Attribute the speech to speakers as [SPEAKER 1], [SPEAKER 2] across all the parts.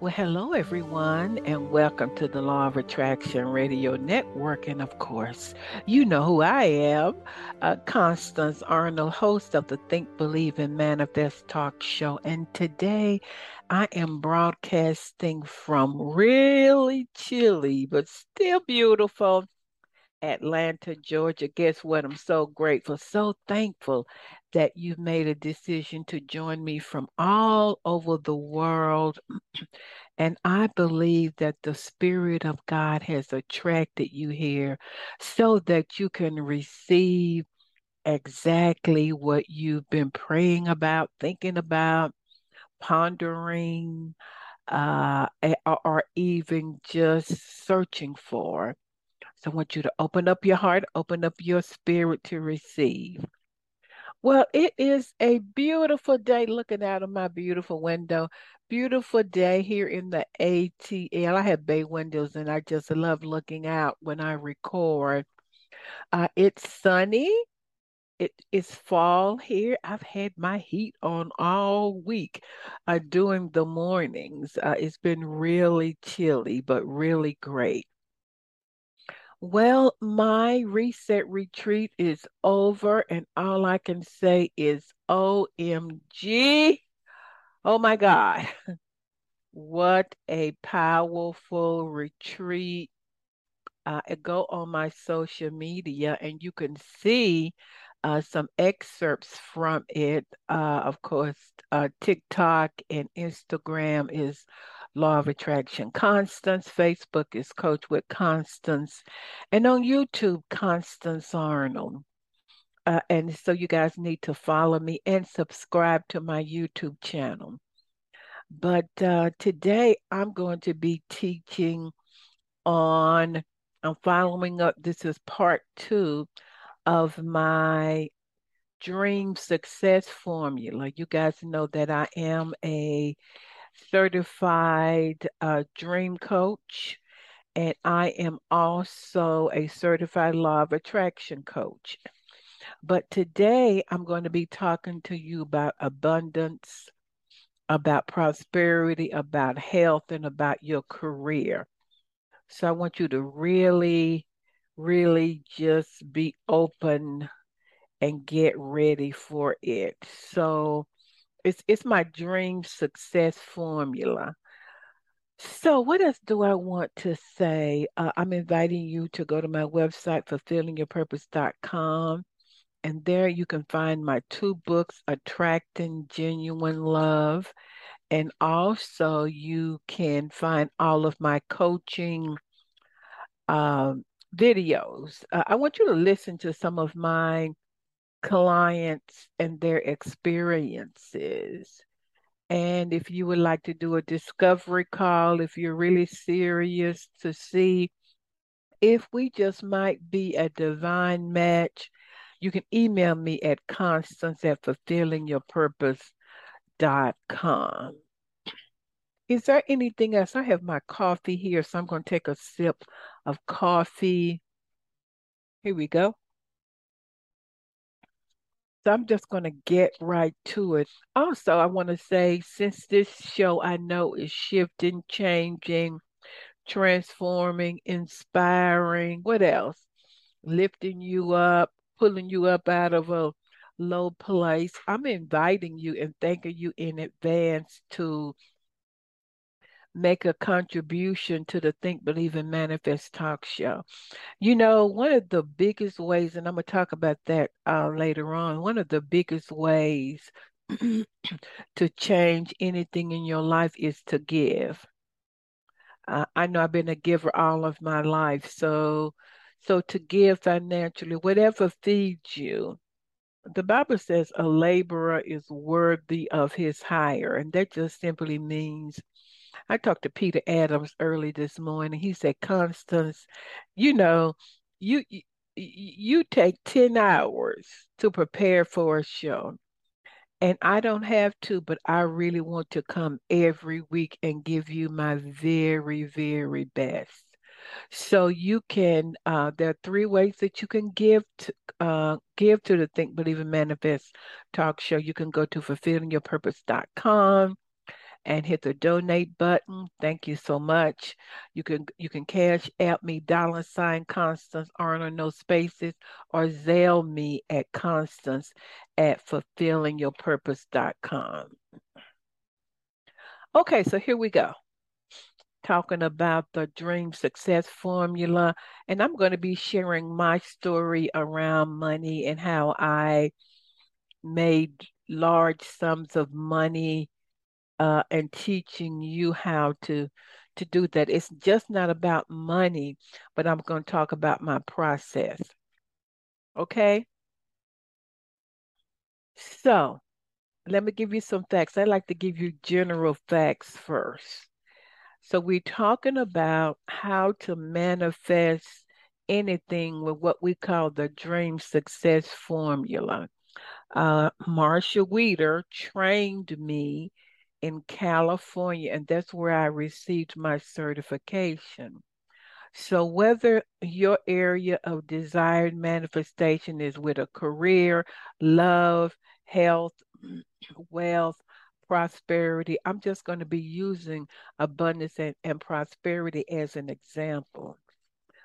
[SPEAKER 1] Well, hello, everyone, and welcome to the Law of Attraction Radio Network. And of course, you know who I am uh, Constance Arnold, host of the Think, Believe, and Manifest talk show. And today I am broadcasting from really chilly, but still beautiful Atlanta, Georgia. Guess what? I'm so grateful, so thankful that you've made a decision to join me from all over the world. And I believe that the Spirit of God has attracted you here so that you can receive exactly what you've been praying about, thinking about, pondering, uh, or even just searching for. So I want you to open up your heart, open up your spirit to receive. Well, it is a beautiful day looking out of my beautiful window. Beautiful day here in the ATL. I have bay windows and I just love looking out when I record. Uh, it's sunny. It is fall here. I've had my heat on all week uh, during the mornings. Uh, it's been really chilly, but really great. Well, my reset retreat is over, and all I can say is OMG. Oh my God. What a powerful retreat. Uh, go on my social media and you can see uh, some excerpts from it. Uh, of course, uh, TikTok and Instagram is Law of Attraction Constance. Facebook is Coach with Constance. And on YouTube, Constance Arnold. Uh, and so you guys need to follow me and subscribe to my YouTube channel. But uh, today I'm going to be teaching on, I'm following up, this is part two of my dream success formula. You guys know that I am a certified uh, dream coach, and I am also a certified law of attraction coach. But today I'm going to be talking to you about abundance, about prosperity, about health, and about your career. So I want you to really, really just be open and get ready for it. So it's it's my dream success formula. So, what else do I want to say? Uh, I'm inviting you to go to my website, fulfillingyourpurpose.com. And there you can find my two books, Attracting Genuine Love. And also, you can find all of my coaching um, videos. Uh, I want you to listen to some of my clients and their experiences. And if you would like to do a discovery call, if you're really serious to see if we just might be a divine match, you can email me at constance at fulfillingyourpurpose.com. Is there anything else? I have my coffee here, so I'm going to take a sip of coffee. Here we go. So I'm just going to get right to it. Also, I want to say since this show I know is shifting, changing, transforming, inspiring, what else? Lifting you up, pulling you up out of a low place. I'm inviting you and thanking you in advance to make a contribution to the Think, Believe, and Manifest talk show. You know, one of the biggest ways, and I'm going to talk about that uh, later on, one of the biggest ways to change anything in your life is to give. Uh, I know I've been a giver all of my life, so so to give financially, whatever feeds you. The Bible says a laborer is worthy of his hire, and that just simply means I talked to Peter Adams early this morning. He said, Constance, you know, you you take 10 hours to prepare for a show. And I don't have to, but I really want to come every week and give you my very, very best. So you can, uh, there are three ways that you can give to, uh, give to the Think, Believe, and Manifest talk show. You can go to fulfillingyourpurpose.com and hit the donate button. Thank you so much. You can you can Cash App me dollar sign Constance Arnold no spaces or Zelle me at Constance at fulfillingyourpurpose.com. Okay, so here we go. Talking about the dream success formula, and I'm going to be sharing my story around money and how I made large sums of money uh, and teaching you how to to do that. It's just not about money, but I'm going to talk about my process. Okay? So, let me give you some facts. I like to give you general facts first. So, we're talking about how to manifest anything with what we call the dream success formula. Uh, Marcia Wieder trained me in California, and that's where I received my certification. So, whether your area of desired manifestation is with a career, love, health, wealth, prosperity, I'm just going to be using abundance and, and prosperity as an example.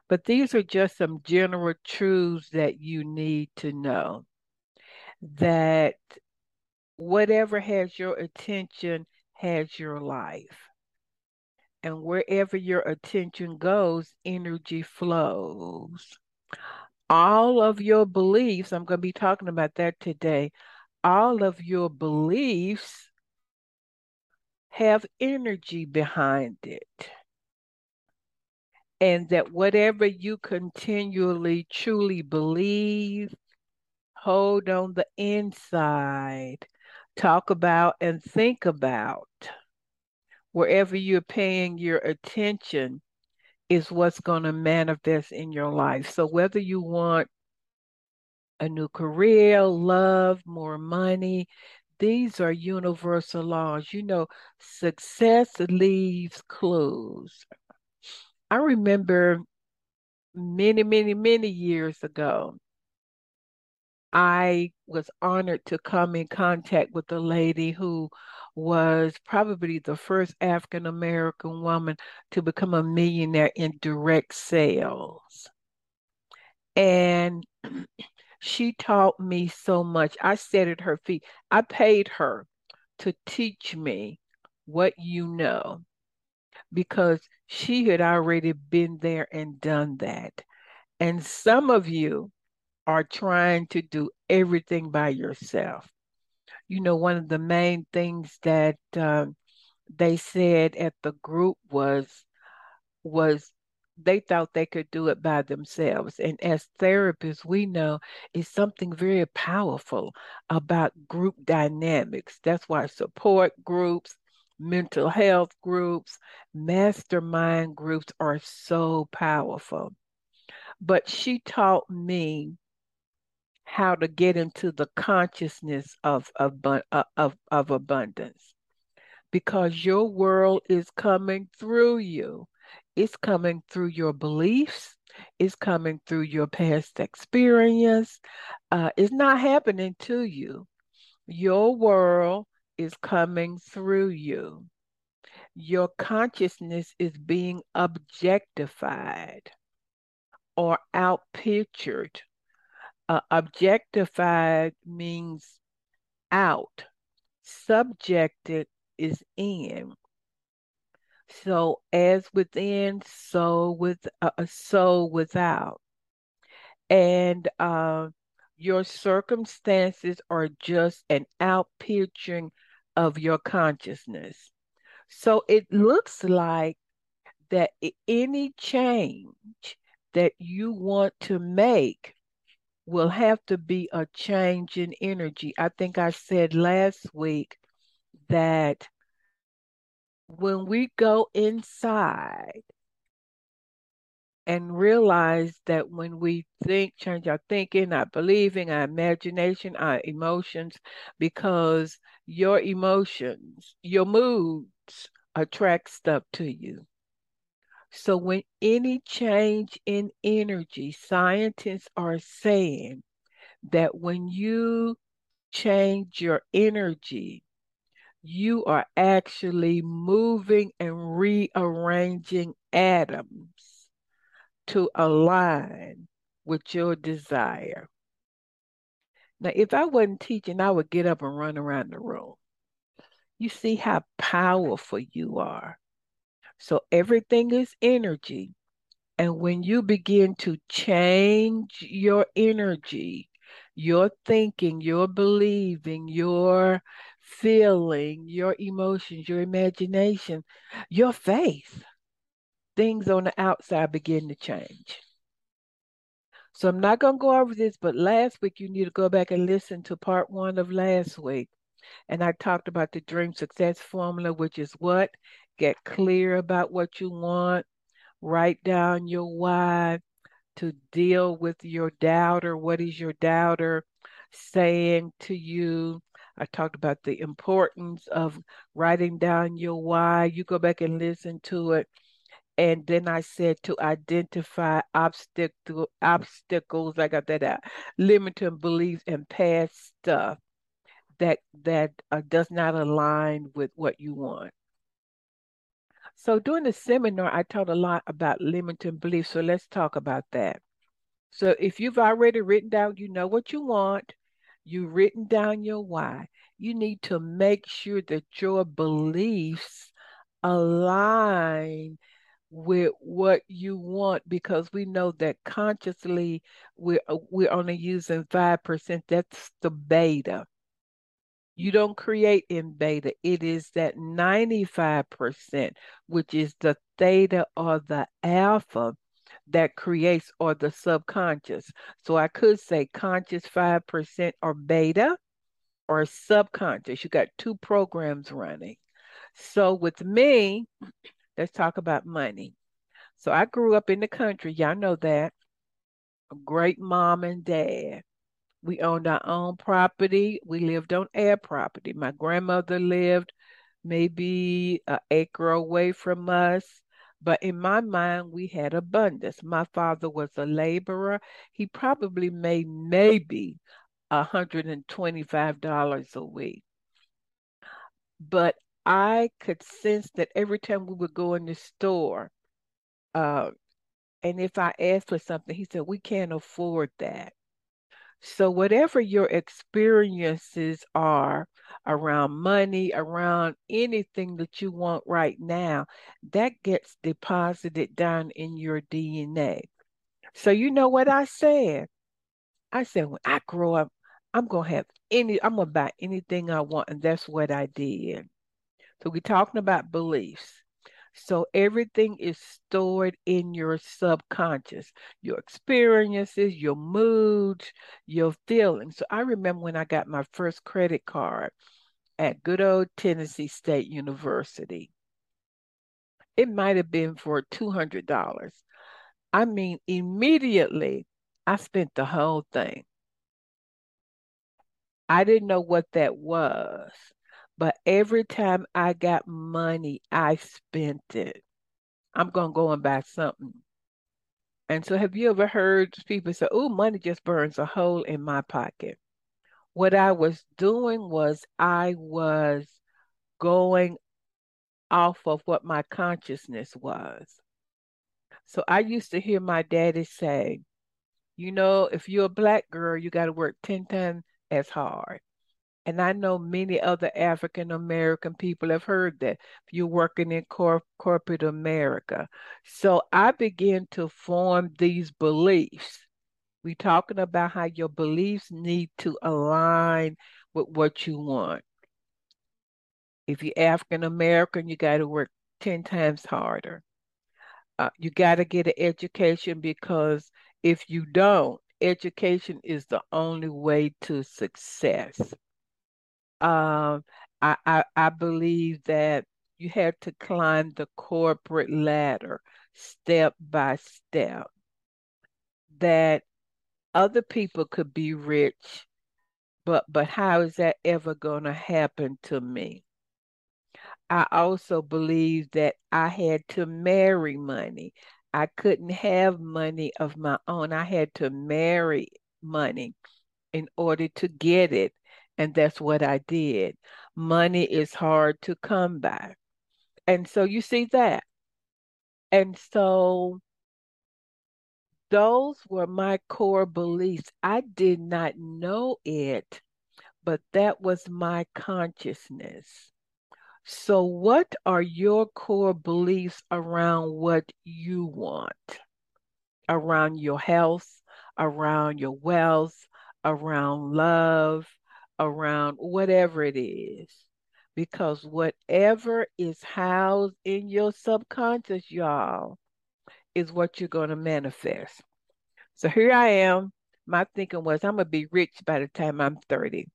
[SPEAKER 1] But these are just some general truths that you need to know that whatever has your attention has your life. And wherever your attention goes, energy flows. All of your beliefs, I'm going to be talking about that today. All of your beliefs have energy behind it. And that whatever you continually truly believe, hold on the inside, talk about, and think about, wherever you're paying your attention, is what's going to manifest in your life. So, whether you want a new career, love, more money, these are universal laws. You know, success leaves clues. I remember many, many, many years ago, I was honored to come in contact with a lady who was probably the first African American woman to become a millionaire in direct sales. And she taught me so much. I sat at her feet. I paid her to teach me what you know because she had already been there and done that. And some of you are trying to do everything by yourself. You know, one of the main things that uh, they said at the group was was they thought they could do it by themselves. And as therapists, we know it's something very powerful about group dynamics. That's why support groups, mental health groups, mastermind groups are so powerful. But she taught me how to get into the consciousness of, of, uh, of, of abundance because your world is coming through you. It's coming through your beliefs. It's coming through your past experience. Uh, it's not happening to you. Your world is coming through you. Your consciousness is being objectified or outpictured uh, objectified means out. Subjected is in. So as within, so with uh, uh, so without. And uh, your circumstances are just an outpicturing of your consciousness. So it looks like that any change that you want to make will have to be a change in energy. I think I said last week that when we go inside and realize that when we think, change our thinking, our believing, our imagination, our emotions, because your emotions, your moods attract stuff to you. So when any change in energy, scientists are saying that when you change your energy, you are actually moving and rearranging atoms to align with your desire. Now, if I wasn't teaching, I would get up and run around the room. You see how powerful you are. So everything is energy. And when you begin to change your energy, your thinking, your believing, your feeling, your emotions, your imagination, your faith, things on the outside begin to change. So I'm not going to go over this, but last week you need to go back and listen to part one of last week. And I talked about the dream success formula, which is what? Get clear about what you want, write down your why to deal with your doubter. What is your doubter saying to you? I talked about the importance of writing down your why. You go back and listen to it and then I said to identify obstacle obstacles. I got that out. Limiting beliefs and past stuff that that uh, does not align with what you want. So during the seminar, I taught a lot about limiting beliefs. So let's talk about that. So if you've already written down, you know what you want, you've written down your why. You need to make sure that your beliefs align with what you want because we know that consciously we're we're only using 5% that's the beta you don't create in beta it is that 95% which is the theta or the alpha that creates or the subconscious so i could say conscious 5% or beta or subconscious you got two programs running so with me Let's talk about money. So I grew up in the country. Y'all know that. A great mom and dad. We owned our own property. We lived on air property. My grandmother lived maybe an acre away from us. But in my mind, we had abundance. My father was a laborer. He probably made maybe $125 a week. But I could sense that every time we would go in the store, uh, and if I asked for something, he said, We can't afford that. So, whatever your experiences are around money, around anything that you want right now, that gets deposited down in your DNA. So, you know what I said? I said, When I grow up, I'm going to have any, I'm going to buy anything I want. And that's what I did. So we're talking about beliefs. So everything is stored in your subconscious, your experiences, your moods, your feelings. So I remember when I got my first credit card at good old Tennessee State University. It might have been for $200. I mean, immediately I spent the whole thing. I didn't know what that was. But every time I got money, I spent it. I'm going to go and buy something. And so, have you ever heard people say, oh, money just burns a hole in my pocket? What I was doing was I was going off of what my consciousness was. So I used to hear my daddy say, you know, if you're a black girl, you got to work 10 times as hard. And I know many other African American people have heard that you're working in cor- corporate America. So I began to form these beliefs. We're talking about how your beliefs need to align with what you want. If you're African American, you got to work 10 times harder. Uh, you got to get an education because if you don't, education is the only way to success. Um, I, I, I believe that you had to climb the corporate ladder step by step. That other people could be rich, but but how is that ever going to happen to me? I also believe that I had to marry money. I couldn't have money of my own. I had to marry money in order to get it. And that's what I did. Money is hard to come by. And so you see that. And so those were my core beliefs. I did not know it, but that was my consciousness. So, what are your core beliefs around what you want? Around your health, around your wealth, around love, around whatever it is. Because whatever is housed in your subconscious, y'all, is what you're going to manifest. So here I am. My thinking was I'm going to be rich by the time I'm 30.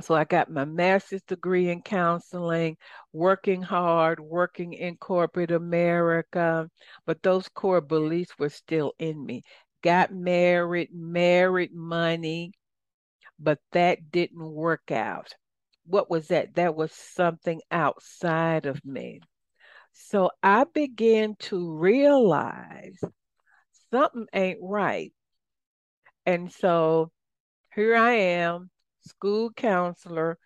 [SPEAKER 1] So I got my master's degree in counseling, working hard, working in corporate America, but those core beliefs were still in me. Got married, married money, but that didn't work out. What was that? That was something outside of me. So I began to realize something ain't right. And so here I am school counselor.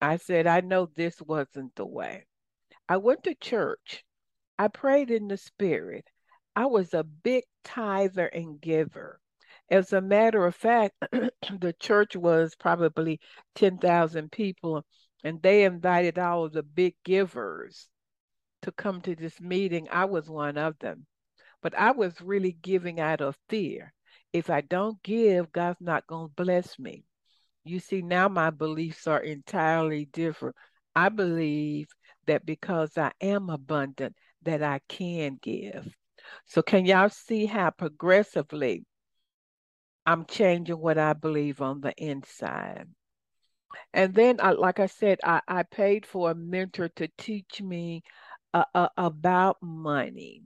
[SPEAKER 1] I said, I know this wasn't the way. I went to church. I prayed in the spirit. I was a big tither and giver. As a matter of fact, the church was probably 10,000 people, and they invited all the big givers to come to this meeting. I was one of them. But I was really giving out of fear. If I don't give, God's not going to bless me. You see, now my beliefs are entirely different. I believe that because I am abundant, that I can give. So can y'all see how progressively I'm changing what I believe on the inside? And then, I, like I said, I, I paid for a mentor to teach me uh, uh, about money.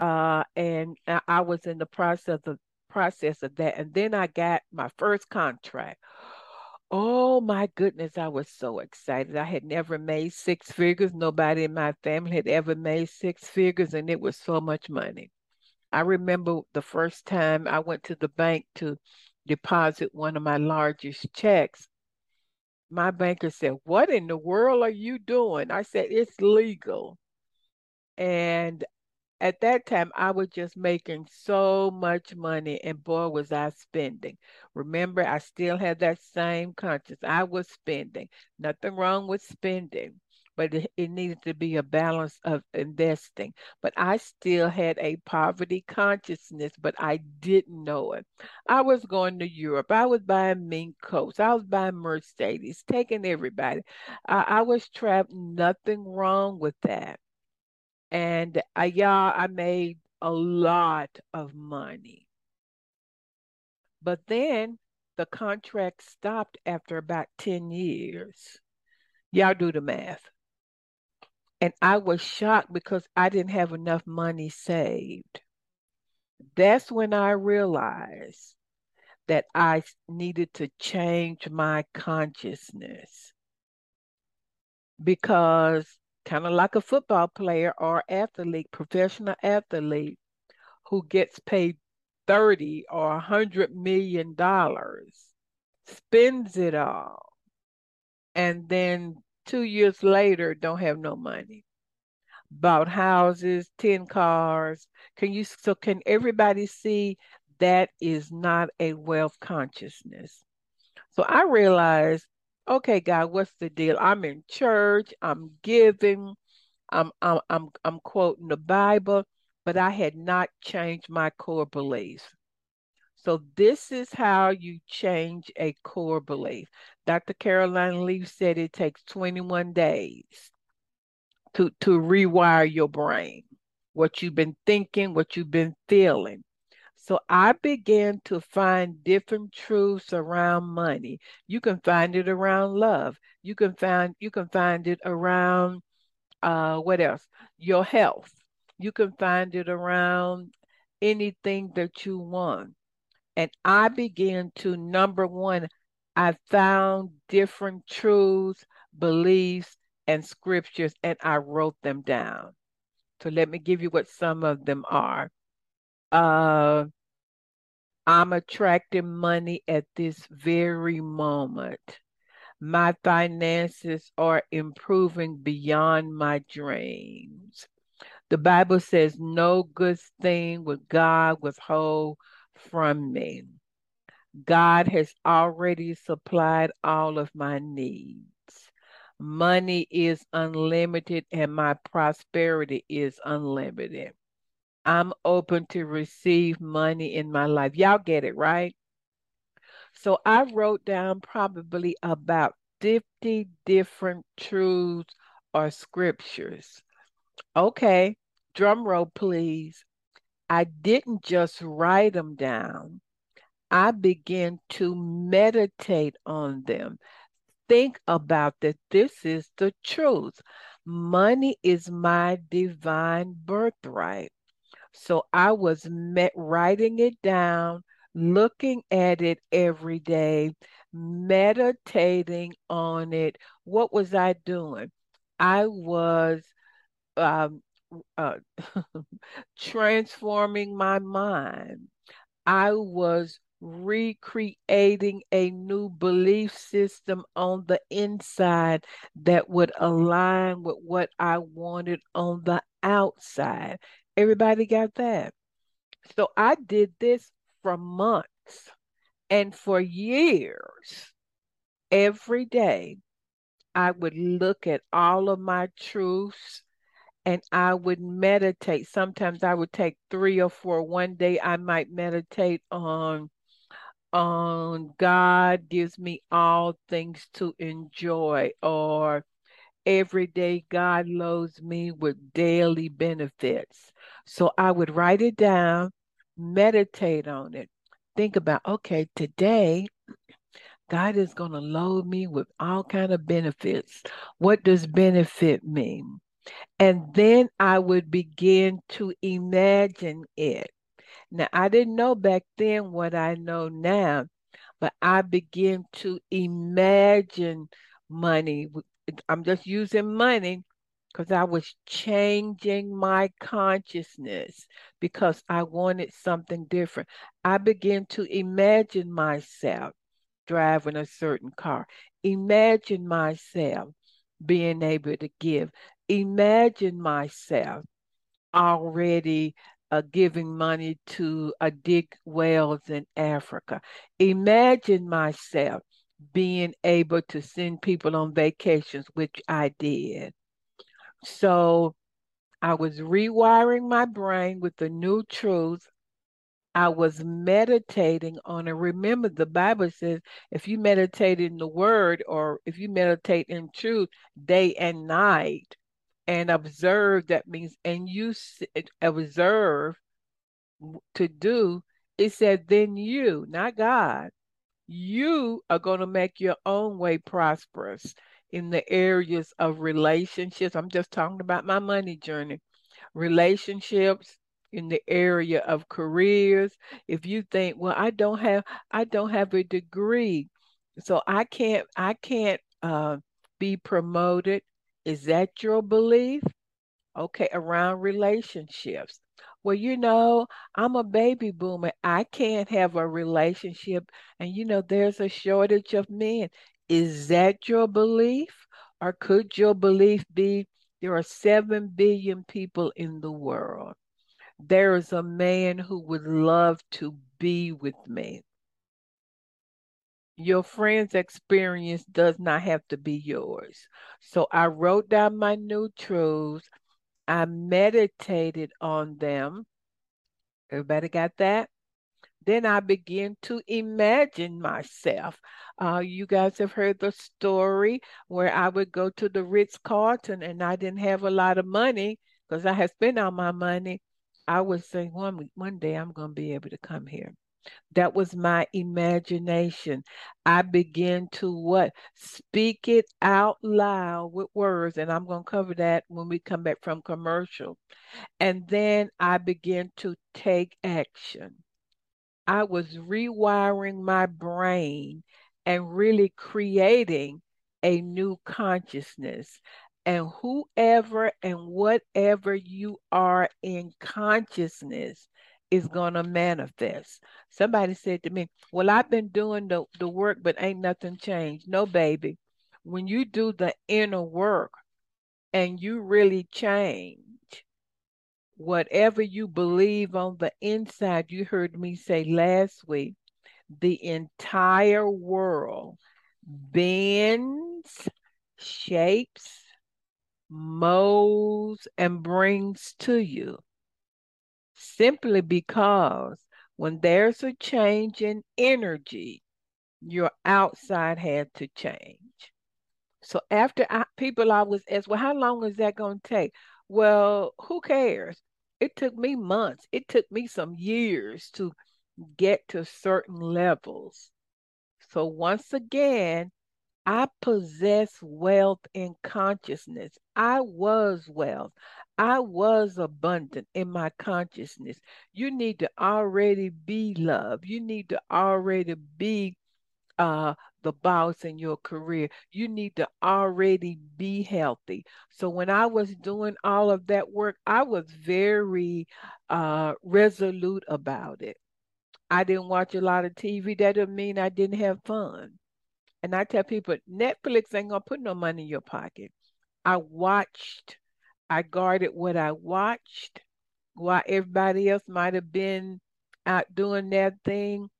[SPEAKER 1] Uh, and I was in the process of process of that. And then I got my first contract. Oh my goodness, I was so excited. I had never made six figures. Nobody in my family had ever made six figures, and it was so much money. I remember the first time I went to the bank to deposit one of my largest checks. My banker said, What in the world are you doing? I said, It's legal. And at that time I was just making so much money and boy was I spending. Remember, I still had that same conscience. I was spending. Nothing wrong with spending, but it, it needed to be a balance of investing. But I still had a poverty consciousness, but I didn't know it. I was going to Europe. I was buying mink coats. I was buying Mercedes, taking everybody. I, I was trapped. Nothing wrong with that and uh, yeah, I made a lot of money. But then the contract stopped after about 10 years. Y'all do the math. And I was shocked because I didn't have enough money saved. That's when I realized that I needed to change my consciousness because kind of like a football player or athlete, professional athlete who gets paid 30 or 100 million dollars, spends it all, and then two years later don't have no money. Bought houses, 10 cars. Can you so can everybody see that is not a wealth consciousness? So I realized okay, God, what's the deal? I'm in church, I'm giving, I'm I'm I'm I'm quoting the Bible, but I had not changed my core beliefs. So this is how you change a core belief. Dr. Caroline Leaf said it takes 21 days to to rewire your brain. What you've been thinking, what you've been feeling. So I began to find different truths around money. You can find it around love. You can find you can find it around uh, what else? Your health. You can find it around anything that you want. And I began to number one, I found different truths, beliefs, and scriptures, and I wrote them down. So let me give you what some of them are. Uh, I'm attracting money at this very moment. My finances are improving beyond my dreams. The Bible says, No good thing would God withhold from me. God has already supplied all of my needs. Money is unlimited and my prosperity is unlimited. I'm open to receive money in my life. Y'all get it, right? So I wrote down probably about 50 different truths or scriptures. Okay, drum roll, please. I didn't just write them down. I began to meditate on them. Think about that. This is the truth. Money is my divine birthright. So I was met writing it down, looking at it every day, meditating on it. What was I doing? I was um, uh, transforming my mind. I was recreating a new belief system on the inside that would align with what I wanted on the outside. Everybody got that? So I did this for months and for years. Every day, I would look at all of my truths and I would meditate. Sometimes I would take three or four. One day I might meditate on on God gives me all things to enjoy or every day God loads me with daily benefits. So I would write it down, meditate on it, think about, okay, today God is going to load me with all kind of benefits. What does benefit mean? And then I would begin to imagine it. Now, I didn't know back then what I know now, but I began to imagine money. I'm just using money because I was changing my consciousness because I wanted something different. I began to imagine myself driving a certain car, imagine myself being able to give, imagine myself already uh, giving money to uh, dig wells in Africa. Imagine myself being able to send people on vacations, which I did. So I was rewiring my brain with the new truth. I was meditating on it. Remember, the Bible says if you meditate in the word or if you meditate in truth day and night and observe, that means, and you observe to do, it said, then you, not God, you are going to make your own way prosperous in the areas of relationships. I'm just talking about my money journey. Relationships in the area of careers. If you think, well, I don't have I don't have a degree, so I can't I can't uh, be promoted. Is that your belief? Okay, around relationships. Well, you know, I'm a baby boomer. I can't have a relationship. And, you know, there's a shortage of men. Is that your belief? Or could your belief be there are 7 billion people in the world? There is a man who would love to be with me. Your friend's experience does not have to be yours. So I wrote down my new truths. I meditated on them. Everybody got that? Then I begin to imagine myself. Uh, you guys have heard the story where I would go to the Ritz Carlton and I didn't have a lot of money because I had spent all my money. I would say one one day I'm going to be able to come here. That was my imagination. I began to what? Speak it out loud with words. And I'm going to cover that when we come back from commercial. And then I began to take action. I was rewiring my brain and really creating a new consciousness. And whoever and whatever you are in consciousness is going to manifest. Somebody said to me, Well, I've been doing the, the work, but ain't nothing changed. No, baby. When you do the inner work and you really change, whatever you believe on the inside, you heard me say last week, the entire world bends, shapes, molds, and brings to you simply because when there's a change in energy, your outside had to change. So after I, people always ask, well, how long is that going to take? Well, who cares? It took me months. It took me some years to get to certain levels. So once again, I possess wealth in consciousness. I was wealth. I was abundant in my consciousness. You need to already be love. You need to already be uh, the boss in your career. You need to already be healthy. So when I was doing all of that work, I was very uh, resolute about it. I didn't watch a lot of TV. That didn't mean I didn't have fun. And I tell people, Netflix ain't gonna put no money in your pocket. I watched I guarded what I watched while everybody else might have been out doing their thing.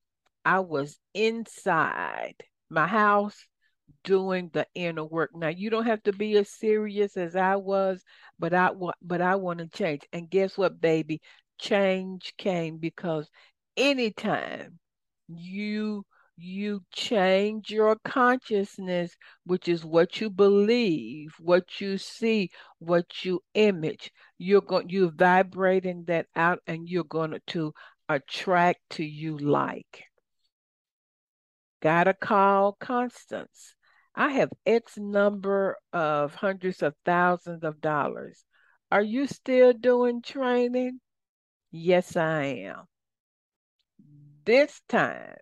[SPEAKER 1] I was inside my house doing the inner work. Now you don't have to be as serious as I was, but I want but I want to change. And guess what, baby? Change came because anytime you you change your consciousness, which is what you believe, what you see, what you image. You're going you're vibrating that out and you're going to attract to you like. Gotta call Constance. I have X number of hundreds of thousands of dollars. Are you still doing training? Yes, I am. This time,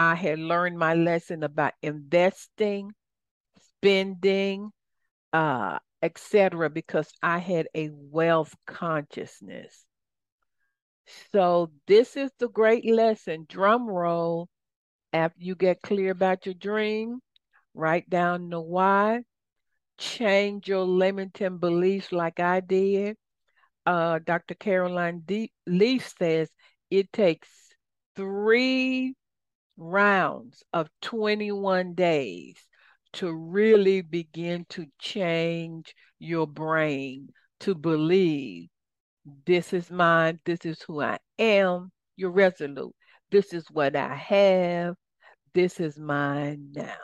[SPEAKER 1] I had learned my lesson about investing, spending, uh, etc., because I had a wealth consciousness. So this is the great lesson. Drum roll. After you get clear about your dream, write down the why. Change your limiting beliefs like I did. Uh, Dr. Caroline D- Leaf says it takes three rounds of 21 days to really begin to change your brain to believe this is mine, this is who I am. You're resolute. This is what I have. This is mine now.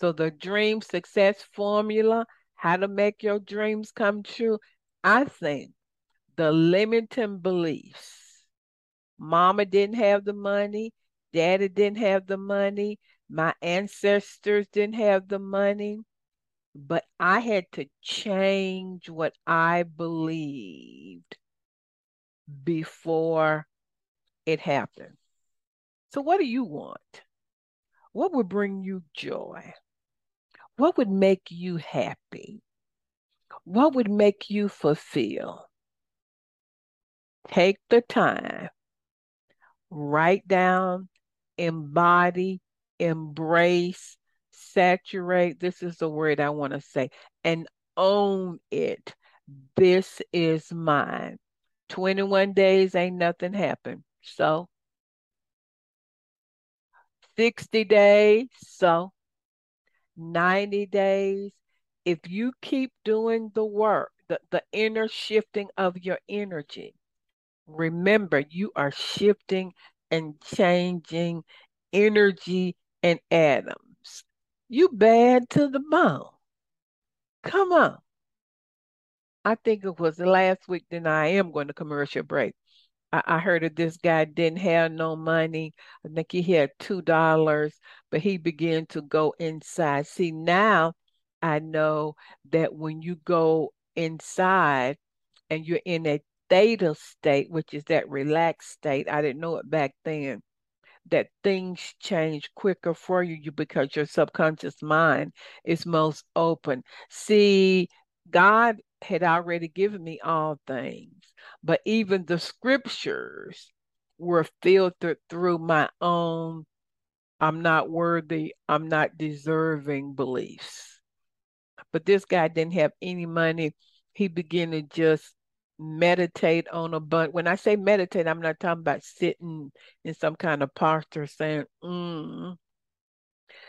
[SPEAKER 1] So, the dream success formula, how to make your dreams come true, I think the limiting beliefs. Mama didn't have the money. Daddy didn't have the money. My ancestors didn't have the money. But I had to change what I believed before it happened. So, what do you want? What would bring you joy? What would make you happy? What would make you fulfill? Take the time, write down embody, embrace, saturate. This is the word I want to say, and own it. This is mine. 21 days ain't nothing happened. So 60 days, so 90 days. If you keep doing the work, the, the inner shifting of your energy, remember you are shifting and changing energy and atoms. You bad to the bone. Come on. I think it was last week, then I am going to commercial break. I, I heard that this guy didn't have no money. I think he had two dollars, but he began to go inside. See, now I know that when you go inside and you're in a theta state, which is that relaxed state, I didn't know it back then, that things change quicker for you because your subconscious mind is most open. See, God had already given me all things, but even the scriptures were filtered through my own I'm not worthy, I'm not deserving beliefs. But this guy didn't have any money. He began to just meditate on a bunch. When I say meditate, I'm not talking about sitting in some kind of posture saying, mm.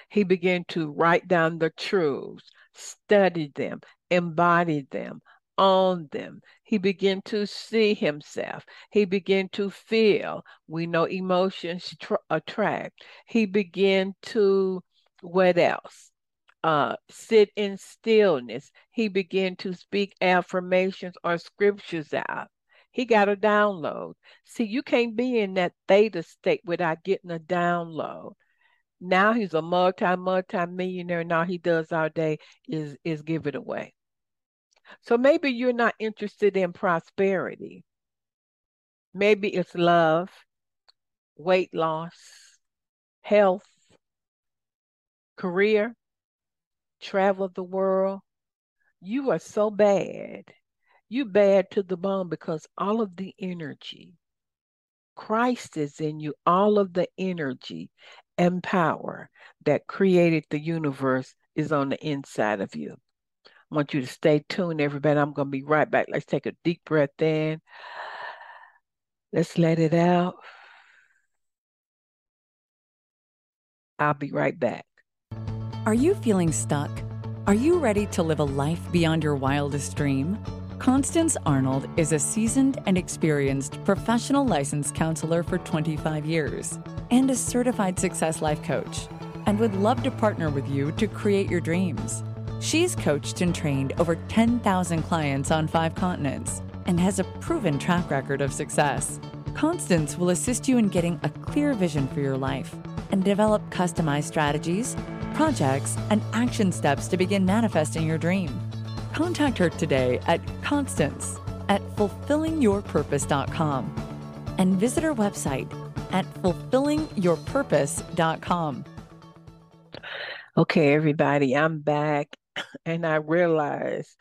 [SPEAKER 1] He began to write down the truths, study them, embody them, own them. He began to see himself. He began to feel. We know emotions attract. He began to, what else? Uh, sit in stillness. He began to speak affirmations or scriptures out. He got a download. See, you can't be in that theta state without getting a download. Now he's a multi multi millionaire. Now he does all day is is give it away. So maybe you're not interested in prosperity. Maybe it's love, weight loss, health, career, travel the world. You are so bad. You bad to the bone because all of the energy, Christ is in you, all of the energy and power that created the universe is on the inside of you. I want you to stay tuned, everybody. I'm going to be right back. Let's take a deep breath in. Let's let it out. I'll be right back.
[SPEAKER 2] Are you feeling stuck? Are you ready to live a life beyond your wildest dream? Constance Arnold is a seasoned and experienced professional licensed counselor for 25 years and a certified success life coach, and would love to partner with you to create your dreams. She's coached and trained over 10,000 clients on five continents and has a proven track record of success. Constance will assist you in getting a clear vision for your life and develop customized strategies, projects, and action steps to begin manifesting your dream. Contact her today at Constance at fulfillingyourpurpose.com and visit her website at fulfillingyourpurpose.com.
[SPEAKER 1] Okay, everybody, I'm back and I realize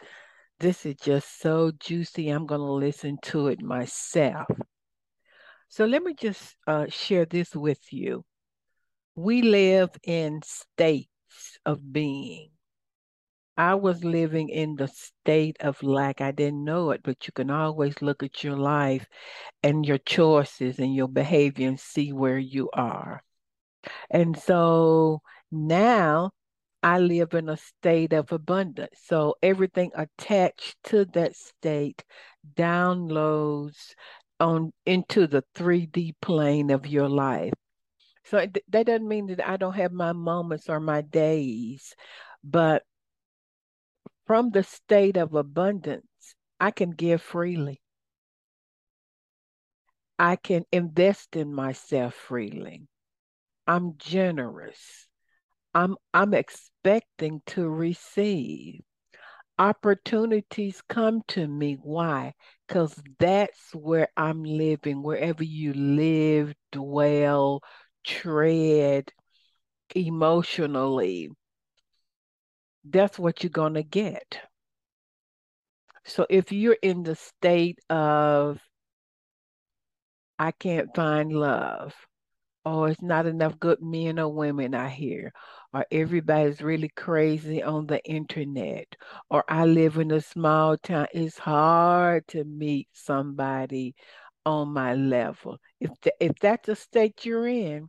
[SPEAKER 1] this is just so juicy. I'm going to listen to it myself. So let me just uh, share this with you. We live in states of being. I was living in the state of lack. I didn't know it, but you can always look at your life and your choices and your behavior and see where you are. And so now I live in a state of abundance. So everything attached to that state downloads on into the 3D plane of your life. So that doesn't mean that I don't have my moments or my days, but from the state of abundance, I can give freely. I can invest in myself freely. I'm generous. I'm I'm expecting to receive. Opportunities come to me. Why? Because that's where I'm living, wherever you live, dwell, tread emotionally. That's what you're going to get. So if you're in the state of, I can't find love, or it's not enough good men or women out here, or everybody's really crazy on the internet, or I live in a small town. It's hard to meet somebody on my level. If the, if that's a state you're in,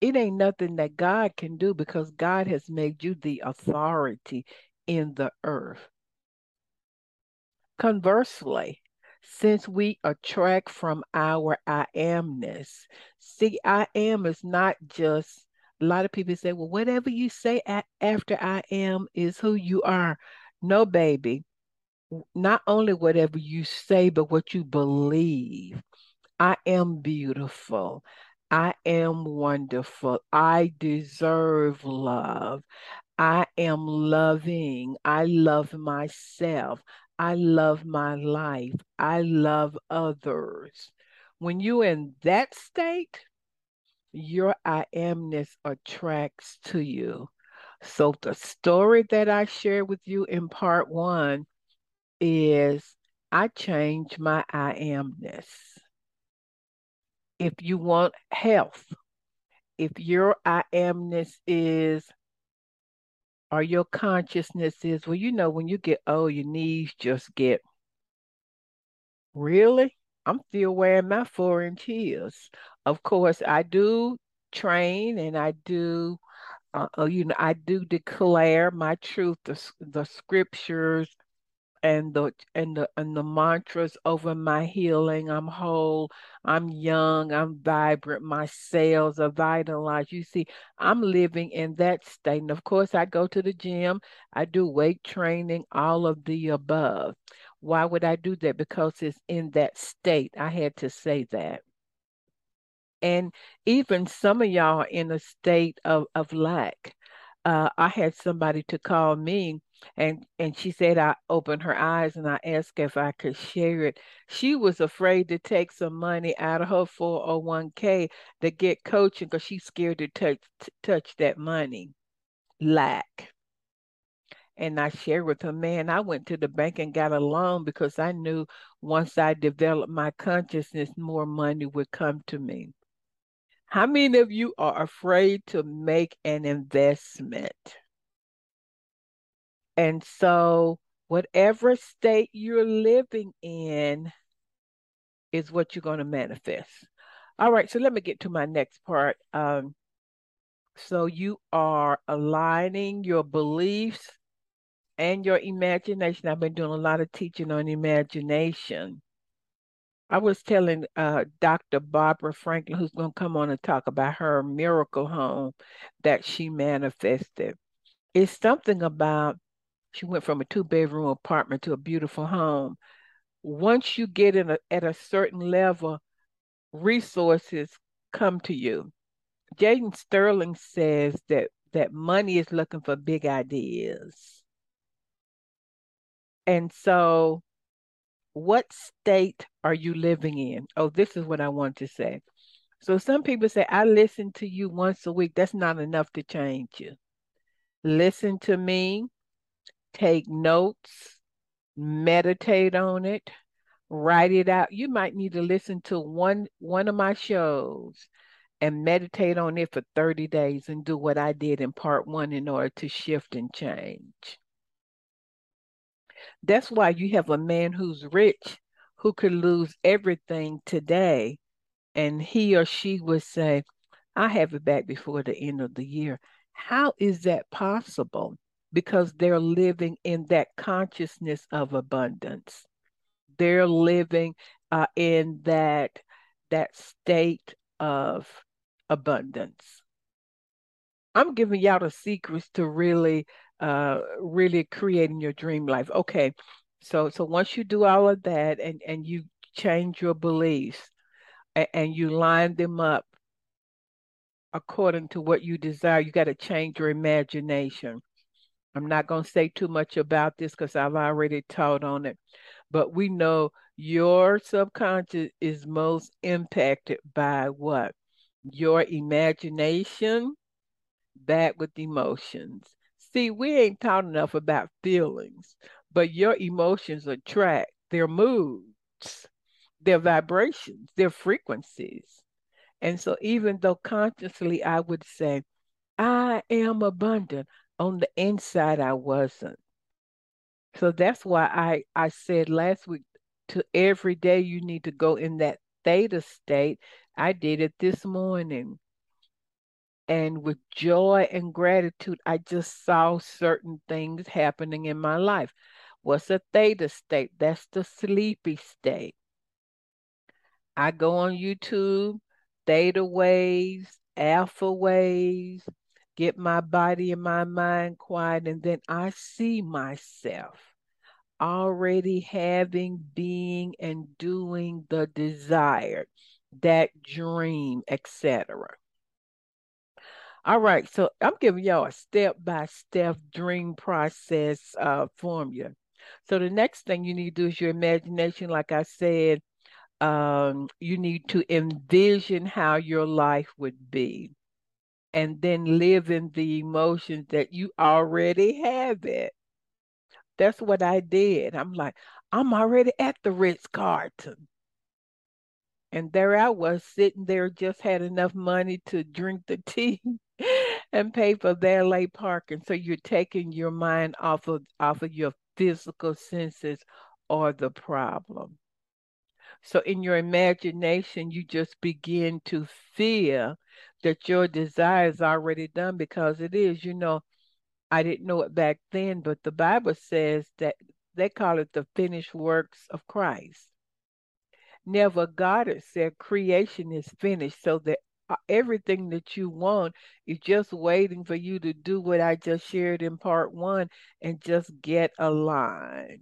[SPEAKER 1] it ain't nothing that God can do because God has made you the authority in the earth. Conversely, since we attract from our I amness, see, I am is not just a lot of people say, well, whatever you say after I am is who you are. No, baby. Not only whatever you say, but what you believe. I am beautiful. I am wonderful. I deserve love. I am loving. I love myself. I love my life. I love others. When you're in that state, your I amness attracts to you. So the story that I shared with you in part one is I change my I amness. If you want health, if your I amness is or your consciousness is, well, you know, when you get old, your knees just get really. I'm still wearing my four inch heels. Of course, I do train and I do, uh, uh you know, I do declare my truth, the, the scriptures, and the and the and the mantras over my healing. I'm whole, I'm young, I'm vibrant, my cells are vitalized. You see, I'm living in that state. And of course, I go to the gym, I do weight training, all of the above. Why would I do that? Because it's in that state. I had to say that. And even some of y'all are in a state of, of lack. Uh, I had somebody to call me and and she said I opened her eyes and I asked if I could share it. She was afraid to take some money out of her 401k to get coaching because she's scared to touch to touch that money. Lack. And I shared with her, man, I went to the bank and got a loan because I knew once I developed my consciousness, more money would come to me. How many of you are afraid to make an investment? And so, whatever state you're living in is what you're going to manifest. All right, so let me get to my next part. Um, so, you are aligning your beliefs and your imagination. I've been doing a lot of teaching on imagination. I was telling uh, Dr. Barbara Franklin, who's going to come on and talk about her miracle home that she manifested. It's something about she went from a two bedroom apartment to a beautiful home. Once you get in a, at a certain level, resources come to you. Jaden Sterling says that that money is looking for big ideas. And so, what state are you living in? Oh, this is what I want to say. So, some people say, I listen to you once a week. That's not enough to change you. Listen to me, take notes, meditate on it, write it out. You might need to listen to one one of my shows and meditate on it for 30 days and do what I did in part 1 in order to shift and change. That's why you have a man who's rich who could lose everything today and he or she would say, I have it back before the end of the year. How is that possible? Because they're living in that consciousness of abundance. They're living uh, in that that state of abundance. I'm giving y'all the secrets to really, uh, really creating your dream life. Okay, so so once you do all of that and and you change your beliefs and, and you line them up according to what you desire, you got to change your imagination. I'm not going to say too much about this because I've already taught on it, but we know your subconscious is most impacted by what? Your imagination back with emotions. See, we ain't taught enough about feelings, but your emotions attract their moods, their vibrations, their frequencies. And so, even though consciously I would say, I am abundant, on the inside I wasn't. So that's why I I said last week to every day you need to go in that theta state. I did it this morning. And with joy and gratitude, I just saw certain things happening in my life. What's a theta state? That's the sleepy state. I go on YouTube, theta waves, alpha waves, get my body and my mind quiet, and then I see myself already having, being, and doing the desired, that dream, etc. All right, so I'm giving y'all a step by step dream process uh, formula. So the next thing you need to do is your imagination, like I said, um, you need to envision how your life would be and then live in the emotions that you already have it. That's what I did. I'm like, I'm already at the Ritz Carlton. And there I was sitting there, just had enough money to drink the tea and pay for valet parking. So you're taking your mind off of off of your physical senses or the problem. So in your imagination, you just begin to feel that your desire is already done because it is. You know, I didn't know it back then, but the Bible says that they call it the finished works of Christ. Never God it said creation is finished, so that uh, everything that you want is just waiting for you to do what I just shared in part one and just get aligned.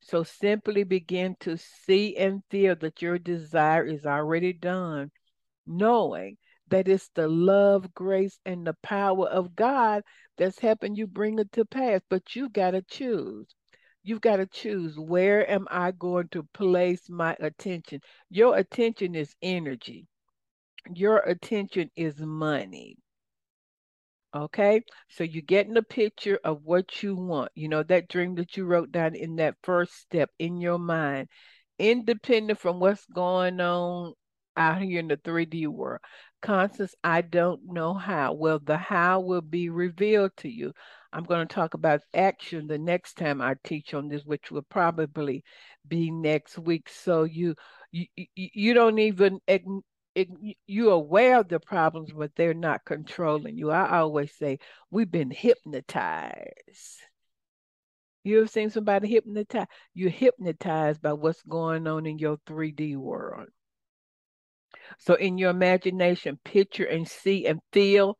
[SPEAKER 1] So simply begin to see and feel that your desire is already done, knowing that it's the love, grace, and the power of God that's helping you bring it to pass. But you've got to choose. You've got to choose where am I going to place my attention? Your attention is energy, your attention is money. Okay, so you're getting a picture of what you want. You know, that dream that you wrote down in that first step in your mind, independent from what's going on out here in the 3D world. Constance, I don't know how. Well, the how will be revealed to you. I'm going to talk about action the next time I teach on this, which will probably be next week. So you you you don't even you're aware of the problems, but they're not controlling you. I always say we've been hypnotized. You have seen somebody hypnotized? You're hypnotized by what's going on in your 3D world. So in your imagination, picture and see and feel,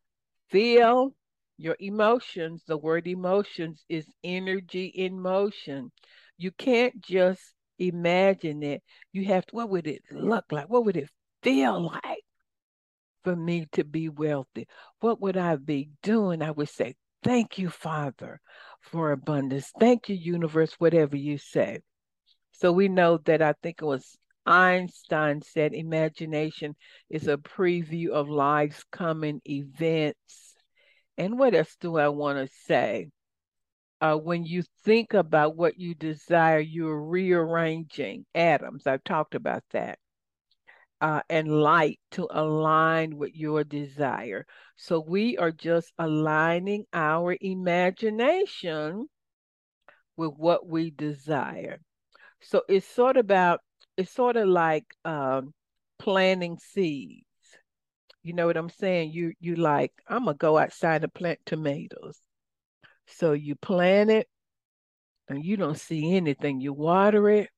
[SPEAKER 1] feel your emotions. The word emotions is energy in motion. You can't just imagine it. You have to, what would it look like? What would it feel like for me to be wealthy? What would I be doing? I would say, Thank you, Father, for abundance. Thank you, universe, whatever you say. So we know that I think it was Einstein said imagination is a preview of life's coming events. And what else do I want to say? Uh, when you think about what you desire, you're rearranging atoms. I've talked about that uh, and light to align with your desire. So we are just aligning our imagination with what we desire. So it's sort of about it's sort of like um, planting seeds. You know what I'm saying? You you like I'm gonna go outside and plant tomatoes. So you plant it, and you don't see anything. You water it,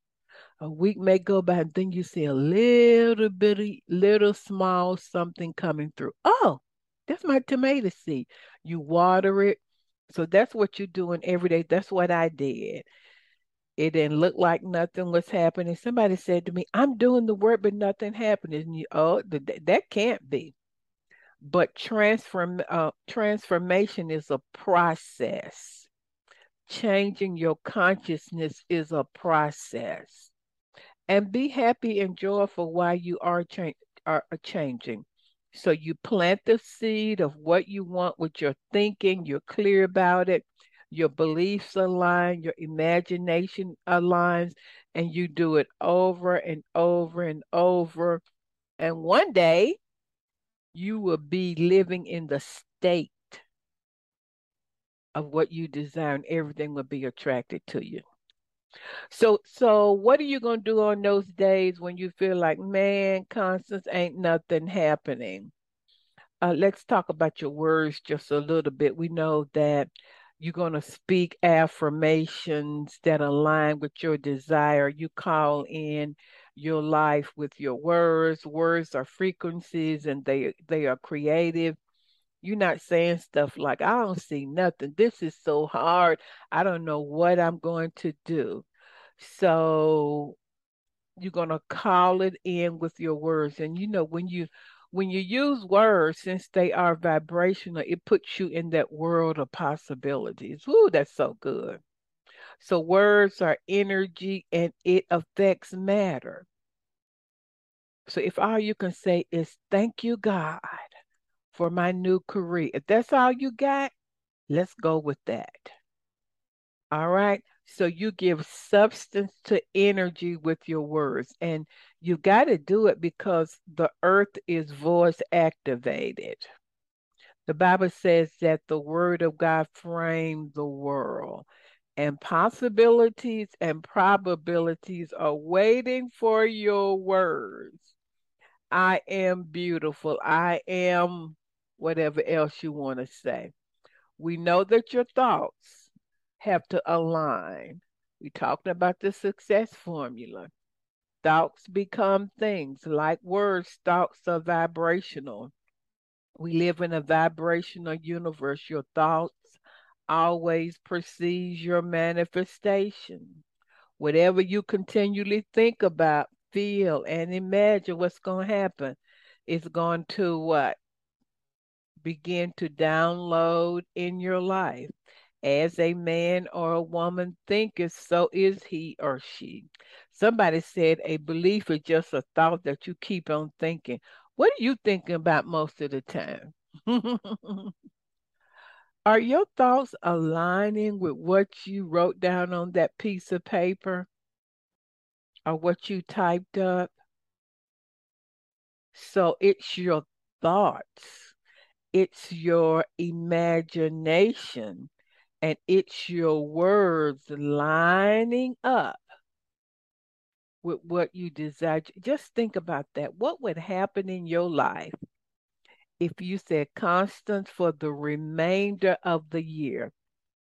[SPEAKER 1] a week may go by and then you see a little bitty, little small something coming through. Oh, that's my tomato seed. You water it. So that's what you're doing every day. That's what I did. It didn't look like nothing was happening. Somebody said to me, I'm doing the work, but nothing happening. And you, oh, th- that can't be. But transform, uh, transformation is a process. Changing your consciousness is a process and be happy and joyful while you are, cha- are changing. So you plant the seed of what you want with your thinking, you're clear about it, your beliefs align, your imagination aligns, and you do it over and over and over. And one day you will be living in the state of what you desire, and everything will be attracted to you. So, so what are you gonna do on those days when you feel like, man, Constance, ain't nothing happening? Uh, let's talk about your words just a little bit. We know that you're going to speak affirmations that align with your desire. You call in your life with your words. Words are frequencies and they they are creative. You're not saying stuff like, I don't see nothing. This is so hard. I don't know what I'm going to do. So you're going to call it in with your words. And you know, when you when you use words, since they are vibrational, it puts you in that world of possibilities. Ooh, that's so good. So words are energy and it affects matter. So if all you can say is thank you, God, for my new career, if that's all you got, let's go with that. All right. So you give substance to energy with your words. And you got to do it because the earth is voice activated. The Bible says that the word of God framed the world, and possibilities and probabilities are waiting for your words. I am beautiful. I am whatever else you want to say. We know that your thoughts have to align. We talked about the success formula. Thoughts become things like words, thoughts are vibrational. We live in a vibrational universe. Your thoughts always precedes your manifestation. Whatever you continually think about, feel, and imagine what's going to happen is going to what? Begin to download in your life. As a man or a woman thinketh, so is he or she. Somebody said a belief is just a thought that you keep on thinking. What are you thinking about most of the time? are your thoughts aligning with what you wrote down on that piece of paper or what you typed up? So it's your thoughts, it's your imagination and it's your words lining up with what you desire. Just think about that. What would happen in your life if you said, Constance, for the remainder of the year,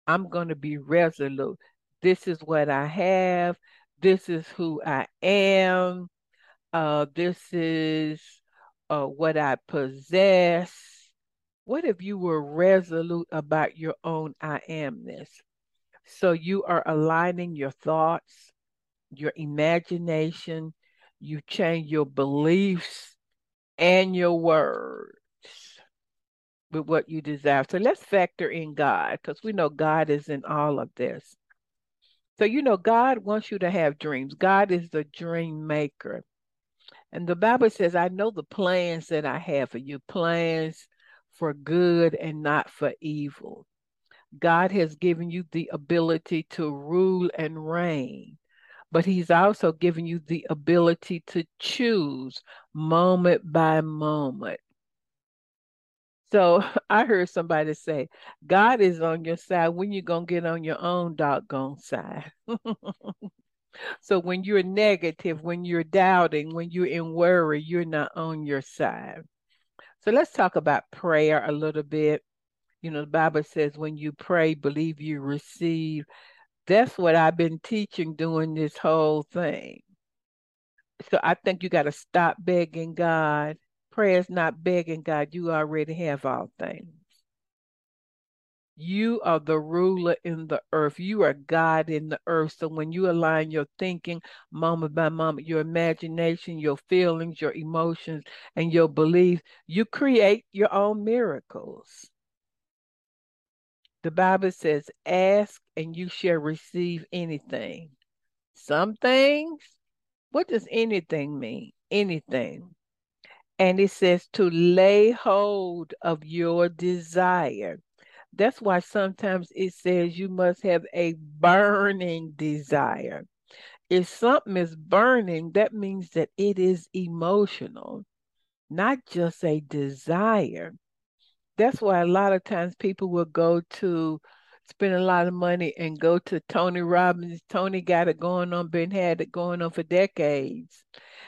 [SPEAKER 1] I'm going to be resolute. This is what I have. This is who I am. Uh, this is uh, what I possess what if you were resolute about your own I amness? So you are aligning your thoughts, your imagination, you change your beliefs and your words with what you desire. So let's factor in God because we know God is in all of this. So, you know, God wants you to have dreams. God is the dream maker. And the Bible says, I know the plans that I have for you plans for good and not for evil. God has given you the ability to rule and reign, but He's also given you the ability to choose moment by moment. So I heard somebody say, God is on your side. When you're going to get on your own doggone side? so when you're negative, when you're doubting, when you're in worry, you're not on your side. So let's talk about prayer a little bit. You know, the Bible says when you pray, believe you receive. That's what I've been teaching during this whole thing. So I think you got to stop begging God. Prayer is not begging God. You already have all things. You are the ruler in the earth. You are God in the earth. So when you align your thinking moment by moment, your imagination, your feelings, your emotions, and your beliefs, you create your own miracles. The Bible says, Ask and you shall receive anything. Some things, what does anything mean? Anything. And it says to lay hold of your desire. That's why sometimes it says you must have a burning desire. If something is burning, that means that it is emotional, not just a desire. That's why a lot of times people will go to spend a lot of money and go to Tony Robbins. Tony got it going on, been had it going on for decades,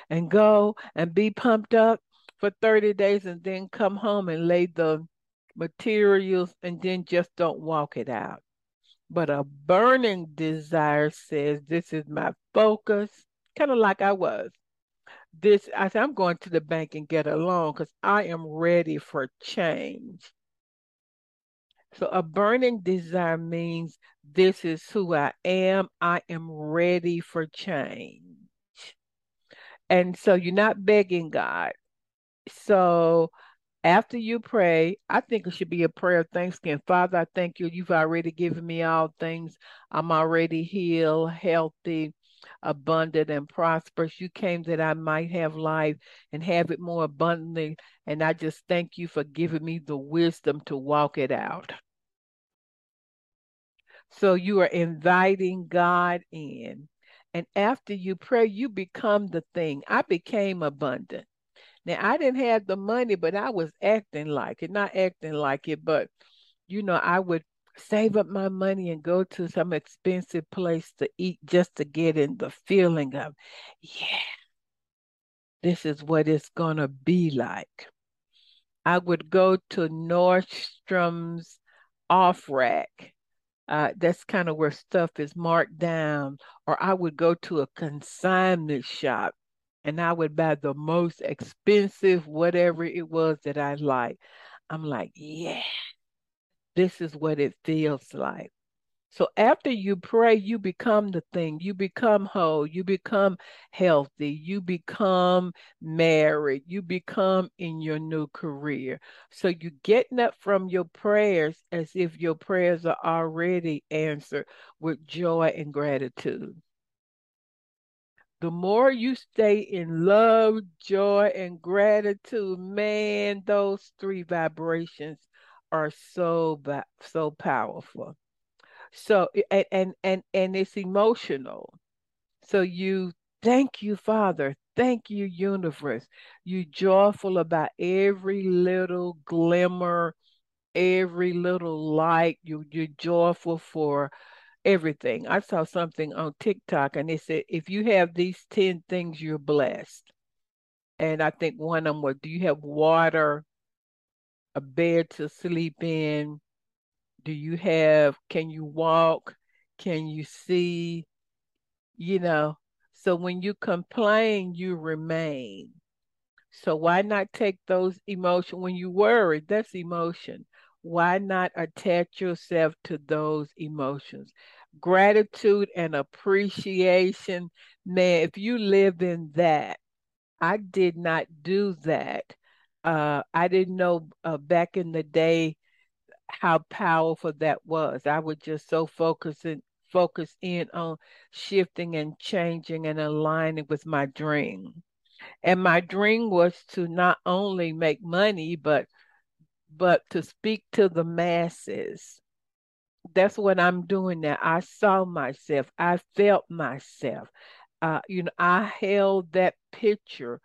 [SPEAKER 1] and go and be pumped up for 30 days and then come home and lay the materials and then just don't walk it out. But a burning desire says, This is my focus, kind of like I was. This, I said, I'm going to the bank and get a loan because I am ready for change. So a burning desire means this is who I am. I am ready for change. And so you're not begging God. So after you pray, I think it should be a prayer of thanksgiving. Father, I thank you. You've already given me all things. I'm already healed, healthy, abundant, and prosperous. You came that I might have life and have it more abundantly. And I just thank you for giving me the wisdom to walk it out. So you are inviting God in. And after you pray, you become the thing. I became abundant. Now, I didn't have the money, but I was acting like it, not acting like it, but you know, I would save up my money and go to some expensive place to eat just to get in the feeling of, yeah, this is what it's going to be like. I would go to Nordstrom's off rack uh, that's kind of where stuff is marked down. Or I would go to a consignment shop and I would buy the most expensive, whatever it was that I like. I'm like, yeah, this is what it feels like. So after you pray, you become the thing. You become whole. You become healthy. You become married. You become in your new career. So you're getting up from your prayers as if your prayers are already answered with joy and gratitude. The more you stay in love, joy, and gratitude, man, those three vibrations are so so powerful. So and and and, and it's emotional. So you thank you, Father. Thank you, universe. You joyful about every little glimmer, every little light. You you're joyful for everything. I saw something on TikTok and it said if you have these 10 things, you're blessed. And I think one of them was do you have water, a bed to sleep in, do you have can you walk? Can you see? You know so when you complain you remain. So why not take those emotions when you worry that's emotion. Why not attach yourself to those emotions? Gratitude and appreciation. Man if you live in that i did not do that uh, i didn't know uh, back in the day how powerful that was. I was just so focused and focus in on shifting and changing and aligning with my dream. And my dream was to not only make money, but but to speak to the masses. That's what I'm doing now. I saw myself. I felt myself. Uh, you know, I held that picture,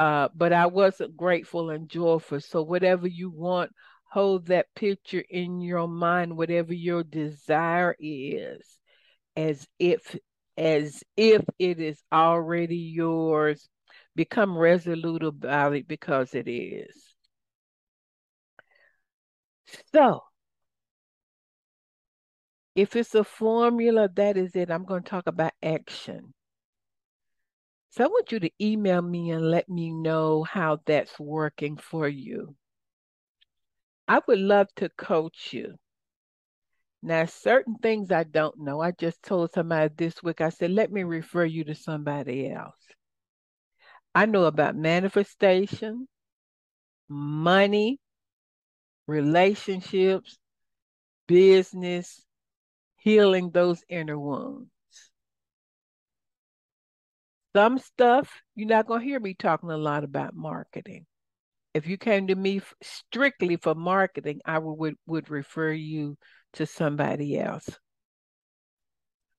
[SPEAKER 1] uh, but I wasn't grateful and joyful. So whatever you want hold that picture in your mind, whatever your desire is, as if as if it is already yours. Become resolute about it because it is. So, if it's a formula, that is it. I'm going to talk about action. So I want you to email me and let me know how that's working for you. I would love to coach you. Now, certain things I don't know. I just told somebody this week, I said, let me refer you to somebody else. I know about manifestation, money, relationships, business, healing those inner wounds. Some stuff, you're not going to hear me talking a lot about marketing if you came to me strictly for marketing, I would, would refer you to somebody else.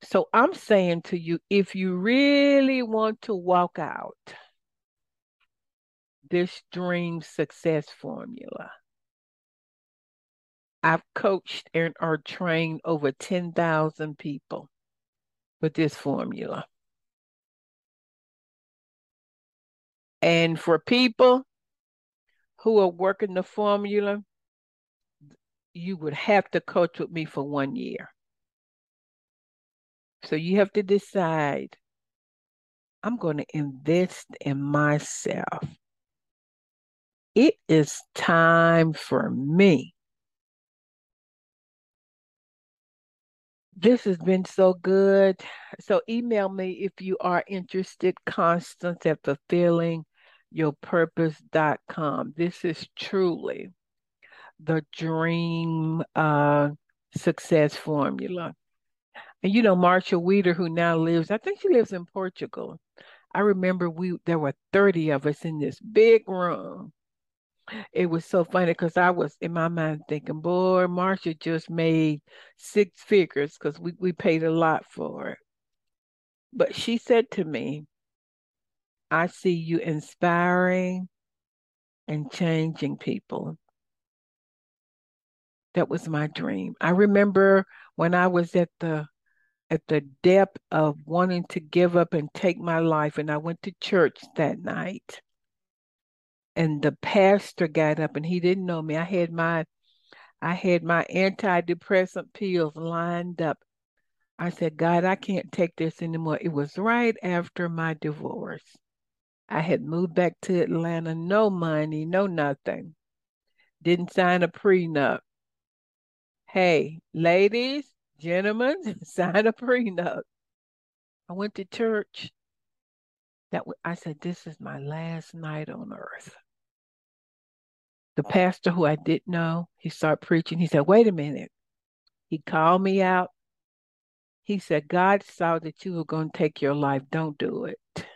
[SPEAKER 1] So I'm saying to you, if you really want to walk out this dream success formula, I've coached and or trained over 10,000 people with this formula. And for people who are working the formula, you would have to coach with me for one year. So you have to decide I'm going to invest in myself. It is time for me This has been so good. So email me if you are interested, Constance at fulfillingyourpurpose.com. This is truly the dream uh, success formula. And you know, Marcia Wieder, who now lives, I think she lives in Portugal. I remember we there were 30 of us in this big room. It was so funny because I was in my mind thinking, boy, Marcia just made six figures because we, we paid a lot for it. But she said to me, I see you inspiring and changing people. That was my dream. I remember when I was at the at the depth of wanting to give up and take my life and I went to church that night. And the pastor got up and he didn't know me. I had my I had my antidepressant pills lined up. I said, God, I can't take this anymore. It was right after my divorce. I had moved back to Atlanta, no money, no nothing. Didn't sign a prenup. Hey, ladies, gentlemen, sign a prenup. I went to church. That I said, this is my last night on earth. The pastor who I didn't know, he started preaching. He said, wait a minute. He called me out. He said, God saw that you were going to take your life. Don't do it.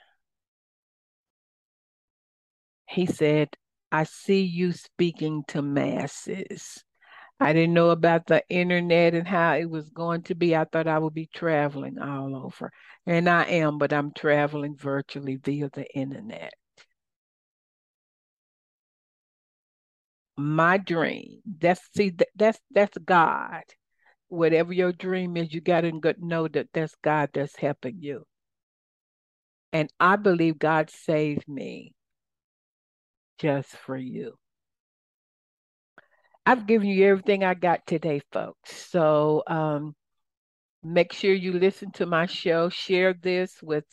[SPEAKER 1] He said, I see you speaking to masses. I didn't know about the internet and how it was going to be. I thought I would be traveling all over. And I am, but I'm traveling virtually via the internet. My dream. That's see that's that's God. Whatever your dream is, you got to know that that's God that's helping you. And I believe God saved me just for you. I've given you everything I got today, folks. So um, make sure you listen to my show. Share this with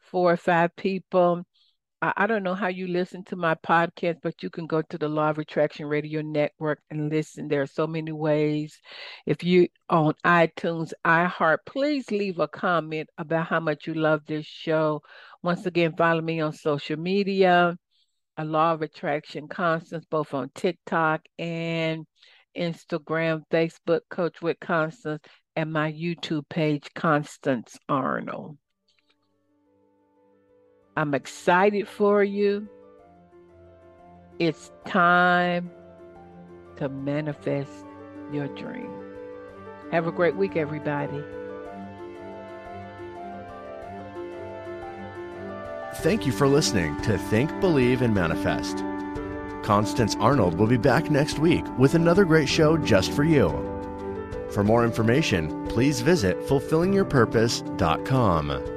[SPEAKER 1] four or five people. I, I don't know how you listen to my podcast, but you can go to the Law of Attraction Radio Network and listen. There are so many ways. If you on iTunes, iHeart, please leave a comment about how much you love this show. Once again, follow me on social media a law of attraction constance both on TikTok and Instagram, Facebook, Coach with Constance, and my YouTube page, Constance Arnold. I'm excited for you. It's time to manifest your dream. Have a great week, everybody.
[SPEAKER 3] Thank you for listening to Think, Believe, and Manifest. Constance Arnold will be back next week with another great show just for you. For more information, please visit fulfillingyourpurpose.com.